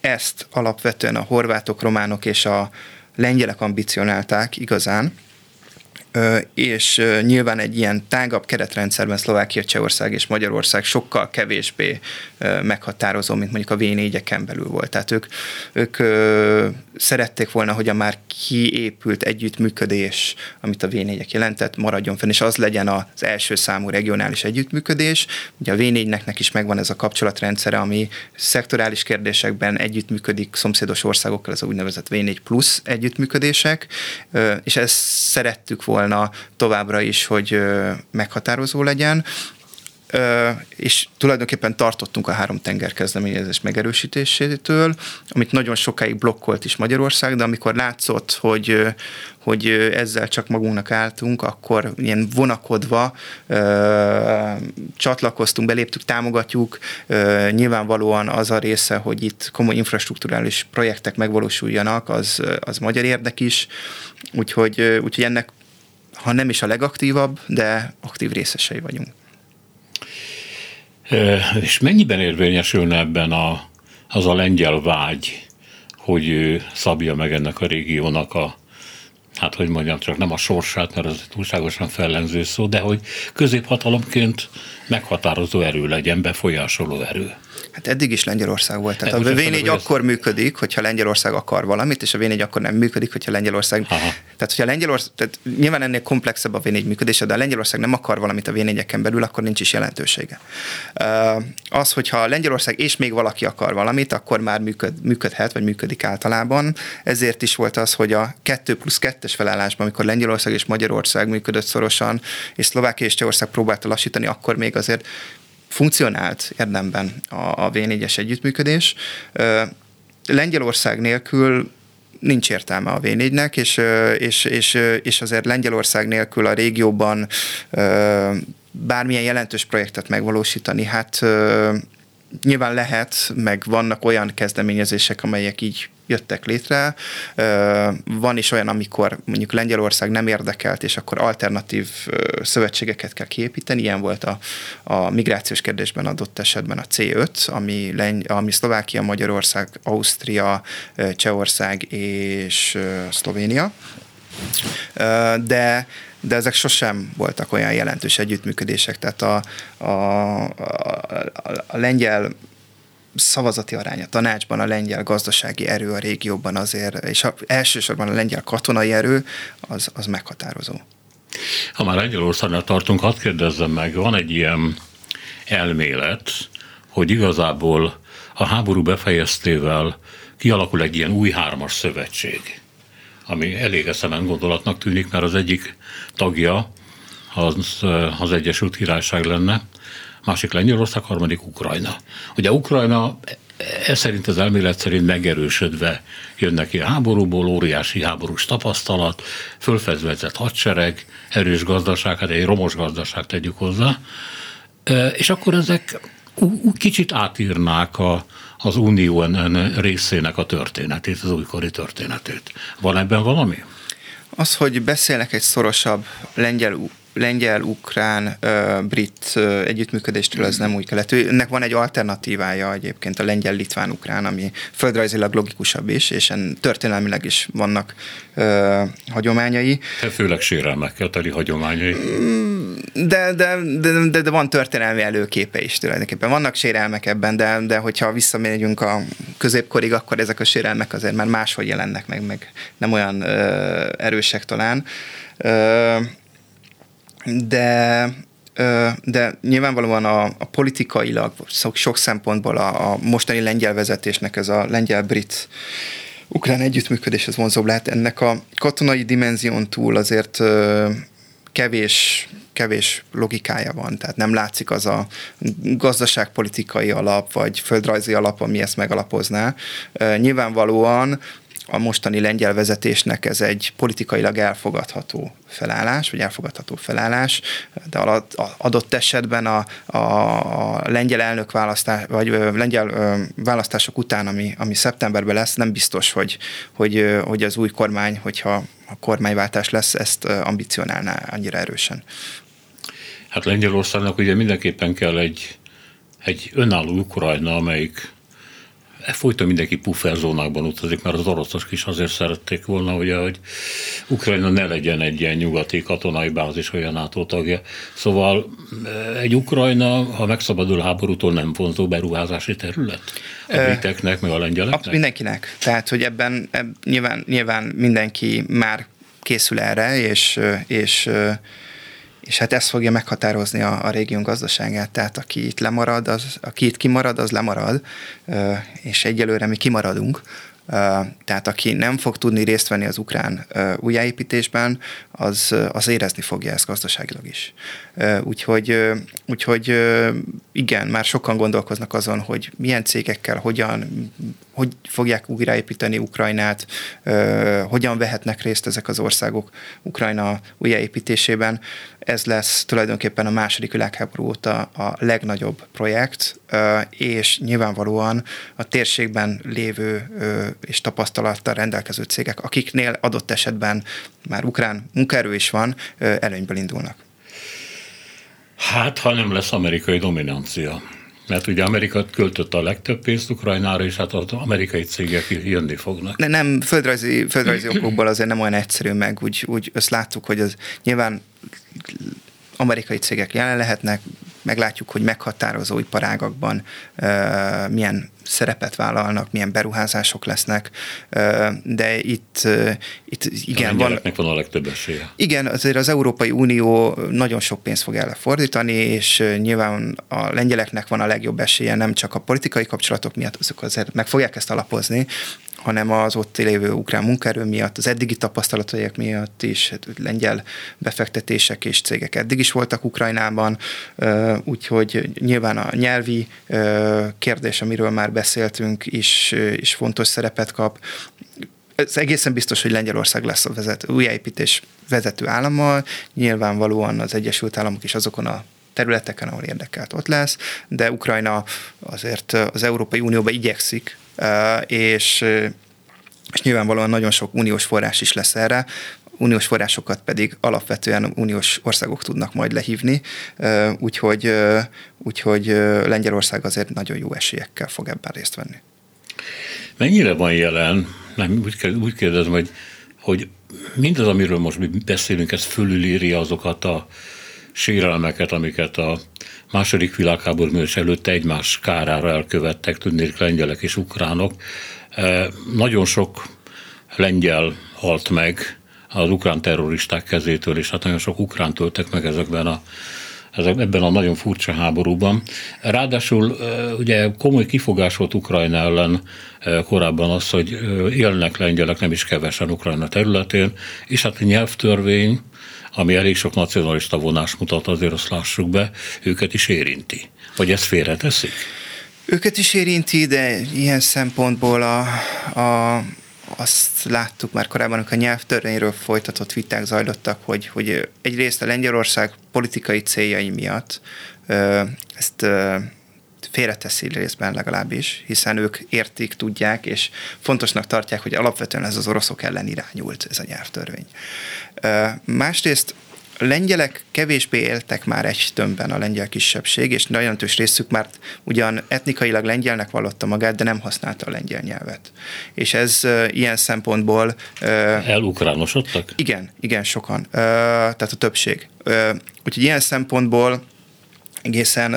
[SPEAKER 3] ezt alapvetően a horvátok, románok és a lengyelek ambicionálták igazán, és nyilván egy ilyen tágabb keretrendszerben Szlovákia, Csehország és Magyarország sokkal kevésbé meghatározó, mint mondjuk a V4-eken belül volt. Tehát ők, ők szerették volna, hogy a már kiépült együttműködés, amit a V4-ek jelentett, maradjon fenn, és az legyen az első számú regionális együttműködés. Ugye a V4-nek is megvan ez a kapcsolatrendszere, ami szektorális kérdésekben együttműködik szomszédos országokkal, ez a úgynevezett V4 plusz együttműködések, és ezt szerettük volna volna továbbra is, hogy meghatározó legyen és tulajdonképpen tartottunk a három tenger kezdeményezés megerősítésétől, amit nagyon sokáig blokkolt is Magyarország, de amikor látszott, hogy, hogy ezzel csak magunknak álltunk, akkor ilyen vonakodva csatlakoztunk, beléptük, támogatjuk. Nyilvánvalóan az a része, hogy itt komoly infrastruktúrális projektek megvalósuljanak, az, az magyar érdek is, úgyhogy, úgyhogy ennek ha nem is a legaktívabb, de aktív részesei vagyunk.
[SPEAKER 2] És mennyiben érvényesülne ebben a, az a lengyel vágy, hogy ő szabja meg ennek a régiónak a, hát hogy mondjam, csak nem a sorsát, mert ez túlságosan fellenző szó, de hogy középhatalomként meghatározó erő legyen, befolyásoló erő.
[SPEAKER 3] Hát eddig is Lengyelország volt. Tehát a V4 akkor működik, hogyha Lengyelország akar valamit, és a V4 akkor nem működik, hogyha Lengyelország... Aha. Tehát, hogyha Lengyelország, tehát nyilván ennél komplexebb a V4 működése, de a Lengyelország nem akar valamit a V4-eken belül, akkor nincs is jelentősége. Az, hogyha Lengyelország és még valaki akar valamit, akkor már működ, működhet, vagy működik általában. Ezért is volt az, hogy a 2 plusz 2-es felállásban, amikor Lengyelország és Magyarország működött szorosan, és Szlovákia és Csehország próbálta lassítani, akkor még azért funkcionált érdemben a, a V4-es együttműködés. Lengyelország nélkül nincs értelme a V4-nek, és, és, és, és azért Lengyelország nélkül a régióban bármilyen jelentős projektet megvalósítani, hát nyilván lehet, meg vannak olyan kezdeményezések, amelyek így jöttek létre. Van is olyan, amikor mondjuk Lengyelország nem érdekelt, és akkor alternatív szövetségeket kell kiépíteni. Ilyen volt a, a migrációs kérdésben adott esetben a C5, ami, Lengy- ami Szlovákia, Magyarország, Ausztria, Csehország és Szlovénia. De de ezek sosem voltak olyan jelentős együttműködések. Tehát a, a, a, a lengyel szavazati aránya tanácsban a lengyel gazdasági erő a régióban azért, és a, elsősorban a lengyel katonai erő, az, az meghatározó.
[SPEAKER 2] Ha már Lengyelországnál tartunk, hadd kérdezzem meg, van egy ilyen elmélet, hogy igazából a háború befejeztével kialakul egy ilyen új hármas szövetség, ami elég eszemen gondolatnak tűnik, mert az egyik tagja az, az Egyesült Királyság lenne, másik Lengyelország, harmadik Ukrajna. Ugye Ukrajna ez szerint az elmélet szerint megerősödve jönnek ki a háborúból, óriási háborús tapasztalat, fölfedvezett hadsereg, erős gazdaság, hát egy romos gazdaság tegyük hozzá, és akkor ezek kicsit átírnák a, az unió részének a történetét, az újkori történetét. Van ebben valami?
[SPEAKER 3] Az, hogy beszélnek egy szorosabb lengyel lengyel-ukrán, brit együttműködéstől ez nem új keletű. Ennek van egy alternatívája egyébként a lengyel-litván-ukrán, ami földrajzilag logikusabb is, és en történelmileg is vannak ö, hagyományai.
[SPEAKER 2] Te főleg sérelmekkel teli hagyományai.
[SPEAKER 3] Mm, de, de, de, de, de van történelmi előképe is tulajdonképpen. Vannak sérelmek ebben, de, de hogyha visszamegyünk a középkorig, akkor ezek a sérelmek azért már máshogy jelennek meg, meg nem olyan ö, erősek talán. Ö, de de nyilvánvalóan a, a politikailag, sok, sok szempontból a, a mostani lengyel vezetésnek ez a lengyel-brit ukrán együttműködés az vonzóbb lehet. Ennek a katonai dimenzión túl azért kevés, kevés logikája van, tehát nem látszik az a gazdaságpolitikai alap, vagy földrajzi alap, ami ezt megalapozná. Nyilvánvalóan a mostani lengyel vezetésnek ez egy politikailag elfogadható felállás, vagy elfogadható felállás, de adott esetben a, a, a lengyel elnök választás, vagy lengyel választások után, ami, ami szeptemberben lesz, nem biztos, hogy, hogy, hogy az új kormány, hogyha a kormányváltás lesz, ezt ambicionálná annyira erősen.
[SPEAKER 2] Hát Lengyelországnak ugye mindenképpen kell egy, egy önálló Ukrajna, amelyik folyton mindenki pufferzónákban utazik, mert az oroszok is azért szerették volna, ugye, hogy Ukrajna ne legyen egy ilyen nyugati katonai bázis, olyan NATO tagja. Szóval eh, egy Ukrajna, ha megszabadul a háborútól, nem vonzó beruházási terület? A briteknek, meg a lengyeleknek?
[SPEAKER 3] Mindenkinek. Tehát, hogy ebben, ebben nyilván, nyilván mindenki már készül erre, és, és és hát ez fogja meghatározni a, a régión gazdaságát, tehát aki itt lemarad, az, aki itt kimarad, az lemarad, és egyelőre mi kimaradunk, tehát aki nem fog tudni részt venni az ukrán újjáépítésben, az, az érezni fogja ezt gazdaságilag is. Úgyhogy, úgyhogy igen, már sokan gondolkoznak azon, hogy milyen cégekkel, hogyan, hogy fogják újraépíteni Ukrajnát, hogyan vehetnek részt ezek az országok Ukrajna újjáépítésében. Ez lesz tulajdonképpen a második világháború óta a legnagyobb projekt, és nyilvánvalóan a térségben lévő és tapasztalattal rendelkező cégek, akiknél adott esetben már ukrán munkaerő is van, előnyből indulnak.
[SPEAKER 2] Hát, ha nem lesz amerikai dominancia. Mert ugye Amerika költött a legtöbb pénzt Ukrajnára, és hát az amerikai cégek jönni fognak.
[SPEAKER 3] De nem, földrajzi, földrajzi okokból azért nem olyan egyszerű meg, úgy, úgy azt láttuk, hogy az nyilván amerikai cégek jelen lehetnek, meglátjuk, hogy meghatározó iparágakban milyen szerepet vállalnak, milyen beruházások lesznek, de itt, itt igen,
[SPEAKER 2] van... van a legtöbb esélye.
[SPEAKER 3] Igen, azért az Európai Unió nagyon sok pénzt fog erre fordítani, és nyilván a lengyeleknek van a legjobb esélye, nem csak a politikai kapcsolatok miatt, azok azért meg fogják ezt alapozni, hanem az ott lévő ukrán munkaerő miatt, az eddigi tapasztalataik miatt is, hát lengyel befektetések és cégek eddig is voltak Ukrajnában, úgyhogy nyilván a nyelvi kérdés, amiről már beszéltünk, is, is fontos szerepet kap. Ez egészen biztos, hogy Lengyelország lesz a vezető, újjáépítés vezető állama, nyilvánvalóan az Egyesült Államok is azokon a területeken, ahol érdekelt ott lesz, de Ukrajna azért az Európai Unióba igyekszik és, és nyilvánvalóan nagyon sok uniós forrás is lesz erre, uniós forrásokat pedig alapvetően uniós országok tudnak majd lehívni, úgyhogy, úgyhogy Lengyelország azért nagyon jó esélyekkel fog ebben részt venni.
[SPEAKER 2] Mennyire van jelen, nem, úgy, úgy kérdezem, hogy, hogy mindaz, amiről most mi beszélünk, ez fölülírja azokat a sérelmeket, amiket a második világháború és előtte egymás kárára elkövettek, tudnék lengyelek és ukránok. E, nagyon sok lengyel halt meg az ukrán terroristák kezétől, és hát nagyon sok ukrán töltek meg ezekben a ezek, ebben a nagyon furcsa háborúban. Ráadásul e, ugye komoly kifogás volt Ukrajna ellen e, korábban az, hogy élnek lengyelek nem is kevesen Ukrajna területén, és hát a nyelvtörvény ami elég sok nacionalista vonás mutat, azért azt lássuk be, őket is érinti. Vagy ezt félreteszik?
[SPEAKER 3] Őket is érinti, de ilyen szempontból a, a, azt láttuk már korábban, amikor a nyelvtörvényről folytatott viták zajlottak, hogy, hogy egyrészt a Lengyelország politikai céljai miatt ezt félreteszi részben legalábbis, hiszen ők értik, tudják, és fontosnak tartják, hogy alapvetően ez az oroszok ellen irányult, ez a nyelvtörvény. Másrészt lengyelek kevésbé éltek már egy tömbben a lengyel kisebbség, és nagyon jelentős részük már ugyan etnikailag lengyelnek vallotta magát, de nem használta a lengyel nyelvet. És ez ilyen szempontból...
[SPEAKER 2] Elukránosodtak?
[SPEAKER 3] Igen, igen, sokan. Tehát a többség. Úgyhogy ilyen szempontból egészen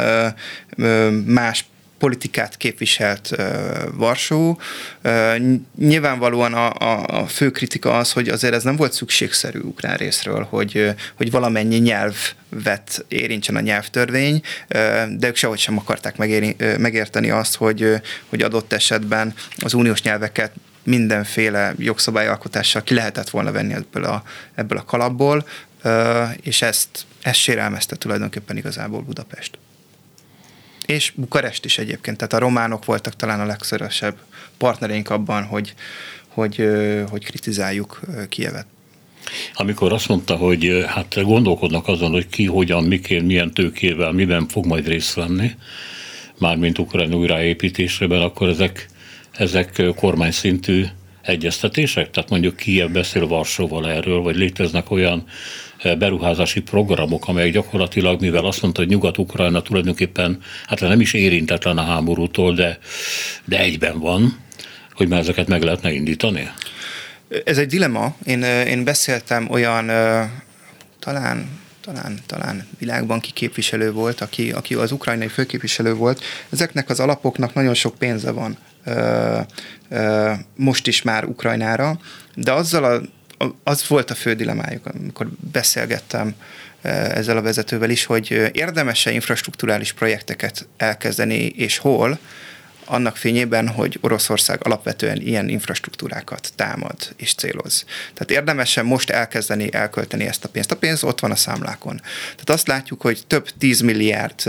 [SPEAKER 3] más politikát képviselt uh, Varsó. Uh, nyilvánvalóan a, a, a fő kritika az, hogy azért ez nem volt szükségszerű ukrán részről, hogy, hogy valamennyi nyelvet érintsen a nyelvtörvény, uh, de ők sehogy sem akarták megéri, megérteni azt, hogy, hogy adott esetben az uniós nyelveket mindenféle jogszabályalkotással ki lehetett volna venni ebből a, ebből a kalapból, és ezt, ezt sérelmezte tulajdonképpen igazából Budapest és Bukarest is egyébként, tehát a románok voltak talán a legszörösebb partnereink abban, hogy, hogy, hogy kritizáljuk Kievet.
[SPEAKER 2] Amikor azt mondta, hogy hát gondolkodnak azon, hogy ki, hogyan, miként, milyen tőkével, miben fog majd részt venni, mármint Ukrajna újraépítésében, akkor ezek, ezek kormány szintű egyeztetések? Tehát mondjuk Kiev beszél Varsóval erről, vagy léteznek olyan beruházási programok, amelyek gyakorlatilag, mivel azt mondta, hogy Nyugat-Ukrajna tulajdonképpen, hát nem is érintetlen a háborútól, de, de egyben van, hogy már ezeket meg lehetne indítani?
[SPEAKER 3] Ez egy dilema. Én, én beszéltem olyan talán talán, talán világbanki képviselő volt, aki, aki az ukrajnai főképviselő volt. Ezeknek az alapoknak nagyon sok pénze van ö, ö, most is már Ukrajnára, de azzal a az volt a fő dilemájuk, amikor beszélgettem eh, ezzel a vezetővel is, hogy érdemese infrastruktúrális projekteket elkezdeni, és hol, annak fényében, hogy Oroszország alapvetően ilyen infrastruktúrákat támad és céloz. Tehát érdemese most elkezdeni elkölteni ezt a pénzt. A pénz ott van a számlákon. Tehát azt látjuk, hogy több 10 milliárd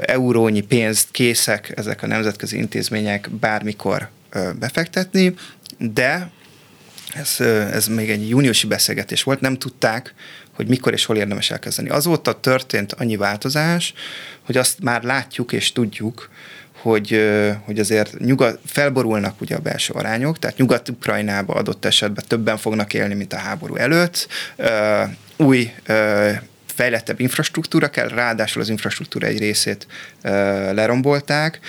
[SPEAKER 3] eurónyi pénzt készek ezek a nemzetközi intézmények bármikor befektetni, de ez, ez még egy júniusi beszélgetés volt, nem tudták, hogy mikor és hol érdemes elkezdeni. Azóta történt annyi változás, hogy azt már látjuk és tudjuk, hogy, hogy azért nyugat, felborulnak ugye a belső arányok, tehát Nyugat-Ukrajnába adott esetben többen fognak élni, mint a háború előtt. Új fejlettebb infrastruktúra kell, ráadásul az infrastruktúra egy részét lerombolták,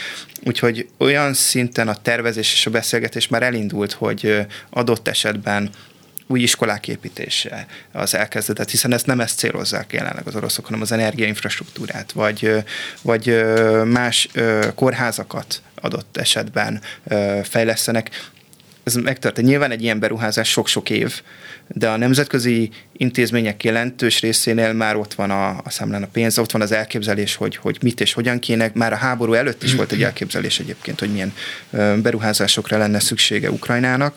[SPEAKER 3] úgyhogy olyan szinten a tervezés és a beszélgetés már elindult, hogy adott esetben új iskolák építése az elkezdetett, hiszen ezt nem ezt célozzák jelenleg az oroszok, hanem az energiainfrastruktúrát, vagy, vagy más kórházakat adott esetben fejlesztenek ez megtörtént. Nyilván egy ilyen beruházás sok-sok év, de a nemzetközi intézmények jelentős részénél már ott van a, a számlán a pénz, ott van az elképzelés, hogy, hogy mit és hogyan kéne. Már a háború előtt is volt egy elképzelés egyébként, hogy milyen beruházásokra lenne szüksége Ukrajnának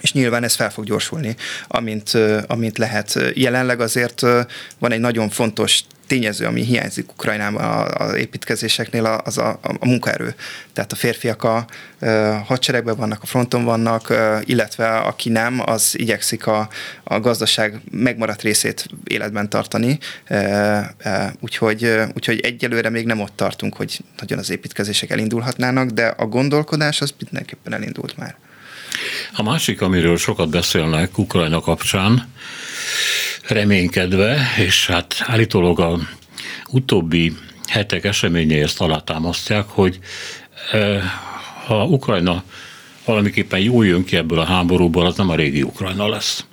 [SPEAKER 3] és nyilván ez fel fog gyorsulni, amint, amint lehet. Jelenleg azért van egy nagyon fontos tényező, ami hiányzik Ukrajnában az építkezéseknél, az a, a munkaerő. Tehát a férfiak a, a hadseregben vannak, a fronton vannak, illetve aki nem, az igyekszik a, a gazdaság megmaradt részét életben tartani. Úgyhogy, úgyhogy egyelőre még nem ott tartunk, hogy nagyon az építkezések elindulhatnának, de a gondolkodás az mindenképpen elindult már.
[SPEAKER 2] A másik, amiről sokat beszélnek Ukrajna kapcsán, reménykedve, és hát állítólag a utóbbi hetek eseményei ezt alátámasztják, hogy e, ha Ukrajna valamiképpen jól jön ki ebből a háborúból, az nem a régi Ukrajna lesz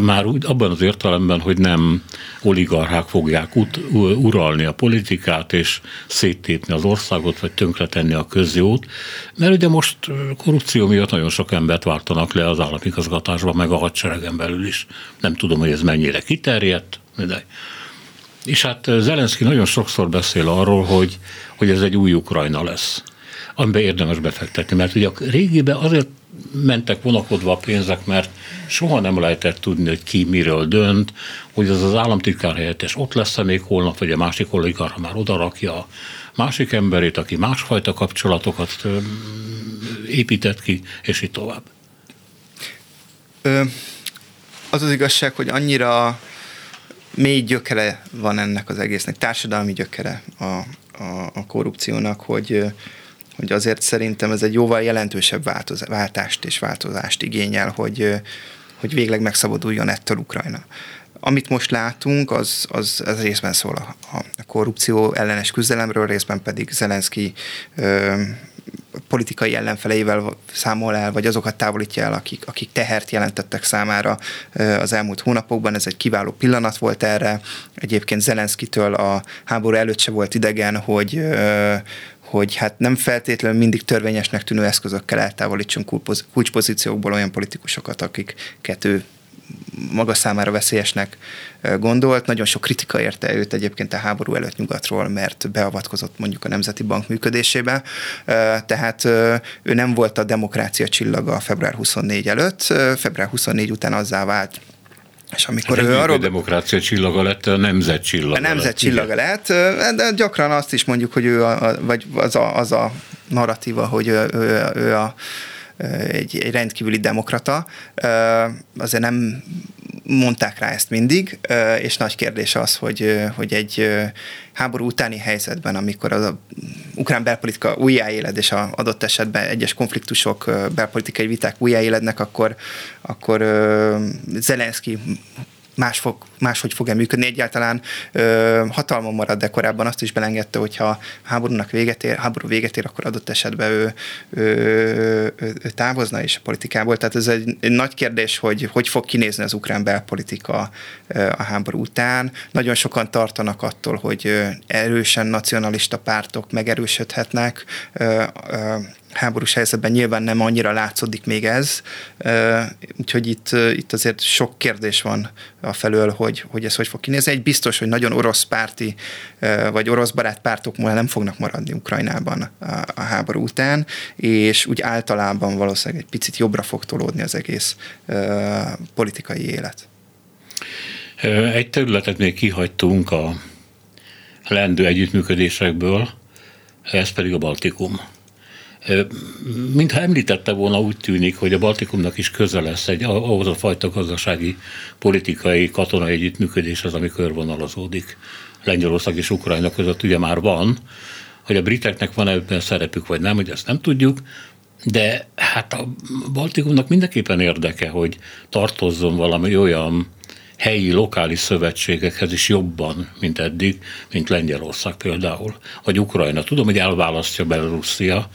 [SPEAKER 2] már úgy abban az értelemben, hogy nem oligarchák fogják ut, uralni a politikát és széttépni az országot, vagy tönkretenni a közjót, mert ugye most korrupció miatt nagyon sok embert váltanak le az államigazgatásba, meg a hadseregen belül is. Nem tudom, hogy ez mennyire kiterjedt, de és hát Zelenszky nagyon sokszor beszél arról, hogy, hogy ez egy új Ukrajna lesz, amiben érdemes befektetni, mert ugye a régibe azért mentek vonakodva a pénzek, mert soha nem lehetett tudni, hogy ki miről dönt, hogy az az államtitkár helyettes ott lesz-e még holnap, vagy a másik oligarcha már odarakja a másik emberét, aki másfajta kapcsolatokat épített ki, és így tovább.
[SPEAKER 3] Ö, az az igazság, hogy annyira mély gyökere van ennek az egésznek, társadalmi gyökere a, a, a korrupciónak, hogy hogy azért szerintem ez egy jóval jelentősebb változ, váltást és változást igényel, hogy, hogy végleg megszabaduljon ettől Ukrajna. Amit most látunk, az, az, az részben szól a, a korrupció ellenes küzdelemről, részben pedig Zelenszky ö, politikai ellenfeleivel számol el, vagy azokat távolítja el, akik, akik tehert jelentettek számára az elmúlt hónapokban. Ez egy kiváló pillanat volt erre. Egyébként Zelenszkitől a háború előtt se volt idegen, hogy hogy hát nem feltétlenül mindig törvényesnek tűnő eszközökkel eltávolítson kulcspozíciókból olyan politikusokat, akiket ő maga számára veszélyesnek gondolt. Nagyon sok kritika érte őt egyébként a háború előtt nyugatról, mert beavatkozott mondjuk a Nemzeti Bank működésébe. Tehát ő nem volt a demokrácia csillaga február 24 előtt, február 24 után azzá vált,
[SPEAKER 2] és amikor hát ő arról... A demokrácia csillaga lett, a nemzet csillaga
[SPEAKER 3] A nemzet lett, csillaga igen. lett, de gyakran azt is mondjuk, hogy ő a, vagy az a, az a narratíva, hogy ő, ő, ő a egy, egy rendkívüli demokrata. Azért nem mondták rá ezt mindig, és nagy kérdés az, hogy, hogy egy háború utáni helyzetben, amikor az a ukrán belpolitika újjáéled, és a adott esetben egyes konfliktusok, belpolitikai viták újjáélednek, akkor, akkor Zelenszky más fog, máshogy fog-e működni. Egyáltalán ö, hatalmon marad, de korábban azt is belengedte, hogyha háborúnak véget ér, háború véget ér, akkor adott esetben ő, ő, ő, ő távozna is a politikából. Tehát ez egy, egy nagy kérdés, hogy hogy fog kinézni az ukrán belpolitika a háború után. Nagyon sokan tartanak attól, hogy erősen nacionalista pártok megerősödhetnek. Ö, ö, háborús helyzetben nyilván nem annyira látszódik még ez, úgyhogy itt, itt azért sok kérdés van a felől, hogy, hogy ez hogy fog kinézni. Egy biztos, hogy nagyon orosz párti, vagy orosz barát pártok már nem fognak maradni Ukrajnában a, a háború után, és úgy általában valószínűleg egy picit jobbra fog tolódni az egész politikai élet.
[SPEAKER 2] Egy területet még kihagytunk a lendő együttműködésekből, ez pedig a Baltikum. Mintha említette volna, úgy tűnik, hogy a Baltikumnak is köze lesz egy, ahhoz a fajta gazdasági, politikai, katonai együttműködés az, ami körvonalazódik. Lengyelország és Ukrajna között ugye már van, hogy a briteknek van ebben szerepük, vagy nem, hogy ezt nem tudjuk, de hát a Baltikumnak mindenképpen érdeke, hogy tartozzon valami olyan helyi, lokális szövetségekhez is jobban, mint eddig, mint Lengyelország például, vagy Ukrajna. Tudom, hogy elválasztja Belarussia,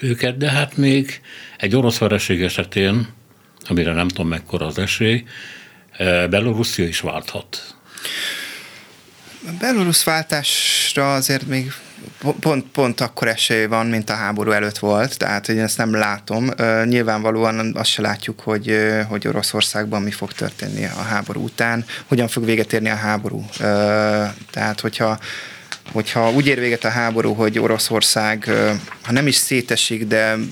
[SPEAKER 2] őket, de hát még egy orosz vereség esetén, amire nem tudom mekkora az esély, Belorusszia is válthat.
[SPEAKER 3] A belorusz váltásra azért még pont, pont akkor esély van, mint a háború előtt volt, tehát én ezt nem látom. Nyilvánvalóan azt se látjuk, hogy, hogy Oroszországban mi fog történni a háború után, hogyan fog véget érni a háború. Tehát, hogyha hogyha úgy ér véget a háború, hogy Oroszország, ha nem is szétesik, de mm,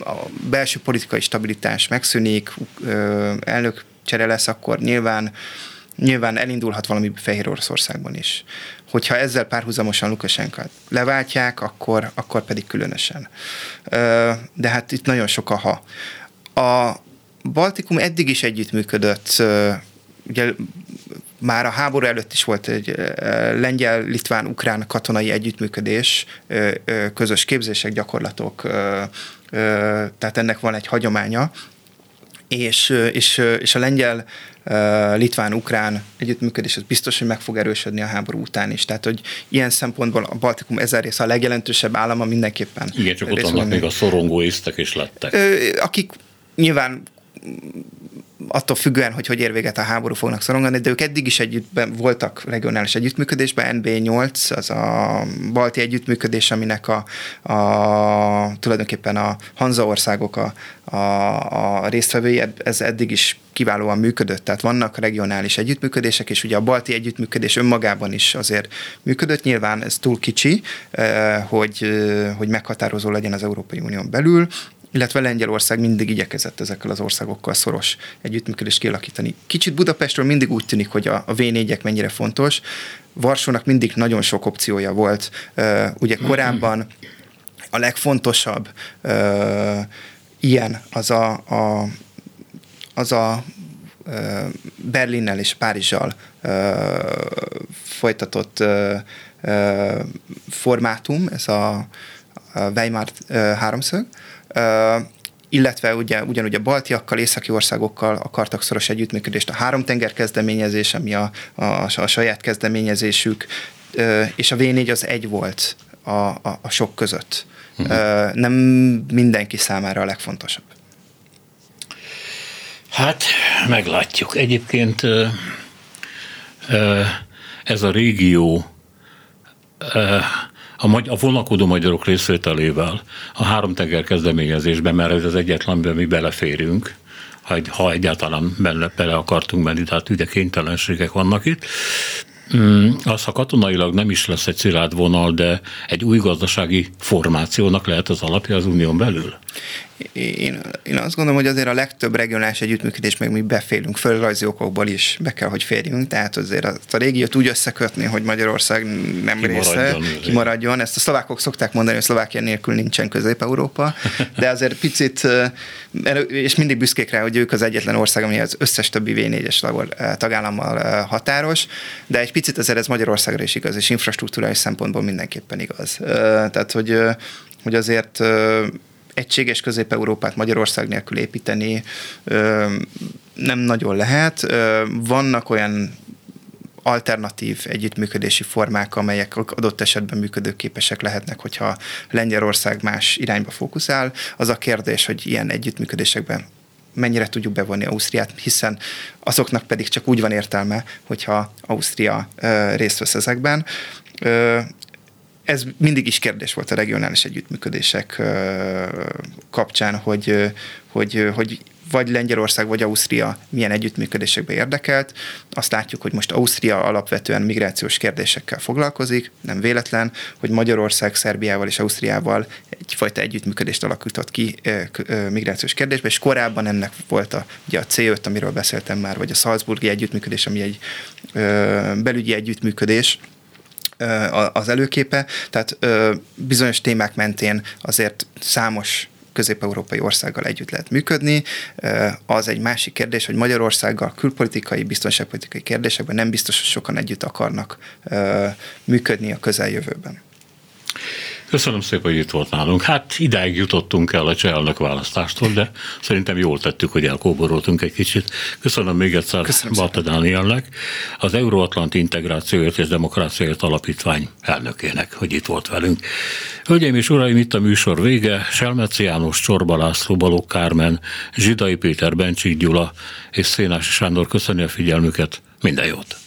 [SPEAKER 3] a belső politikai stabilitás megszűnik, elnök csere lesz, akkor nyilván nyilván elindulhat valami Fehér Oroszországban is. Hogyha ezzel párhuzamosan Lukasenkát leváltják, akkor, akkor pedig különösen. De hát itt nagyon sok a ha. A Baltikum eddig is együttműködött ugye már a háború előtt is volt egy lengyel-litván-ukrán katonai együttműködés, közös képzések, gyakorlatok, tehát ennek van egy hagyománya, és, és, és a lengyel litván-ukrán együttműködés az biztos, hogy meg fog erősödni a háború után is. Tehát, hogy ilyen szempontból a Baltikum ezer része a legjelentősebb állama mindenképpen.
[SPEAKER 2] Igen, csak ott vannak még a szorongó észtek és lettek.
[SPEAKER 3] Akik nyilván attól függően, hogy hogy ér véget a háború fognak szorongani, de ők eddig is együtt voltak regionális együttműködésben, NB8, az a balti együttműködés, aminek a, a tulajdonképpen a Hanza országok a, a, a résztvevői, ez eddig is kiválóan működött, tehát vannak regionális együttműködések, és ugye a balti együttműködés önmagában is azért működött, nyilván ez túl kicsi, eh, hogy, eh, hogy meghatározó legyen az Európai Unión belül, illetve Lengyelország mindig igyekezett ezekkel az országokkal szoros együttműködést kialakítani. Kicsit Budapestről mindig úgy tűnik, hogy a, a V4-ek mennyire fontos. Varsónak mindig nagyon sok opciója volt. Ugye korábban a legfontosabb ilyen az a, a az a Berlinnel és Párizsal folytatott formátum, ez a Weimar háromszög, illetve ugye, ugyanúgy a baltiakkal, északi országokkal akartak szoros együttműködést, a három tenger kezdeményezés, ami a, a, a saját kezdeményezésük, és a V4 az egy volt a, a, a sok között. Uh-huh. Nem mindenki számára a legfontosabb.
[SPEAKER 2] Hát, meglátjuk. Egyébként ez a régió a, a vonakodó magyarok részvételével a három tenger kezdeményezésben, mert ez az egyetlen, amiben mi beleférünk, ha egyáltalán bele, bele akartunk menni, tehát ugye kénytelenségek vannak itt. Mm, az, ha katonailag nem is lesz egy szilárd vonal, de egy új gazdasági formációnak lehet az alapja az unión belül?
[SPEAKER 3] Én, én azt gondolom, hogy azért a legtöbb regionális együttműködés meg mi befélünk, földrajzi okokból is be kell, hogy férjünk, tehát azért a, a régiót úgy összekötni, hogy Magyarország nem része, kimaradjon. Ezt a szlovákok szokták mondani, hogy Szlovákia nélkül nincsen Közép-Európa, de azért picit, és mindig büszkék rá, hogy ők az egyetlen ország, ami az összes többi V4-es tagállammal határos, de egy picit azért ez Magyarországra is igaz, és infrastruktúrális szempontból mindenképpen igaz. Tehát, hogy hogy azért egységes Közép-Európát Magyarország nélkül építeni nem nagyon lehet. Vannak olyan alternatív együttműködési formák, amelyek adott esetben működőképesek lehetnek, hogyha Lengyelország más irányba fókuszál. Az a kérdés, hogy ilyen együttműködésekben mennyire tudjuk bevonni Ausztriát, hiszen azoknak pedig csak úgy van értelme, hogyha Ausztria részt vesz ezekben ez mindig is kérdés volt a regionális együttműködések kapcsán, hogy, hogy, hogy vagy Lengyelország, vagy Ausztria milyen együttműködésekbe érdekelt. Azt látjuk, hogy most Ausztria alapvetően migrációs kérdésekkel foglalkozik, nem véletlen, hogy Magyarország Szerbiával és Ausztriával egyfajta együttműködést alakított ki migrációs kérdésbe, és korábban ennek volt a, ugye a C5, amiről beszéltem már, vagy a Salzburgi együttműködés, ami egy belügyi együttműködés, az előképe, tehát bizonyos témák mentén azért számos közép-európai országgal együtt lehet működni. Az egy másik kérdés, hogy Magyarországgal külpolitikai, biztonságpolitikai kérdésekben nem biztos, hogy sokan együtt akarnak működni a közeljövőben.
[SPEAKER 2] Köszönöm szépen, hogy itt volt nálunk. Hát idáig jutottunk el a cseh választástól, de szerintem jól tettük, hogy elkóboroltunk egy kicsit. Köszönöm még egyszer Barta Dánielnek, az Euróatlanti Integrációért és Demokráciáért Alapítvány elnökének, hogy itt volt velünk. Hölgyeim és uraim, itt a műsor vége. Selmeci János, Csorba László, Balogh Kármen, Zsidai Péter, Bencsik Gyula és Szénási Sándor köszöni a figyelmüket. Minden jót!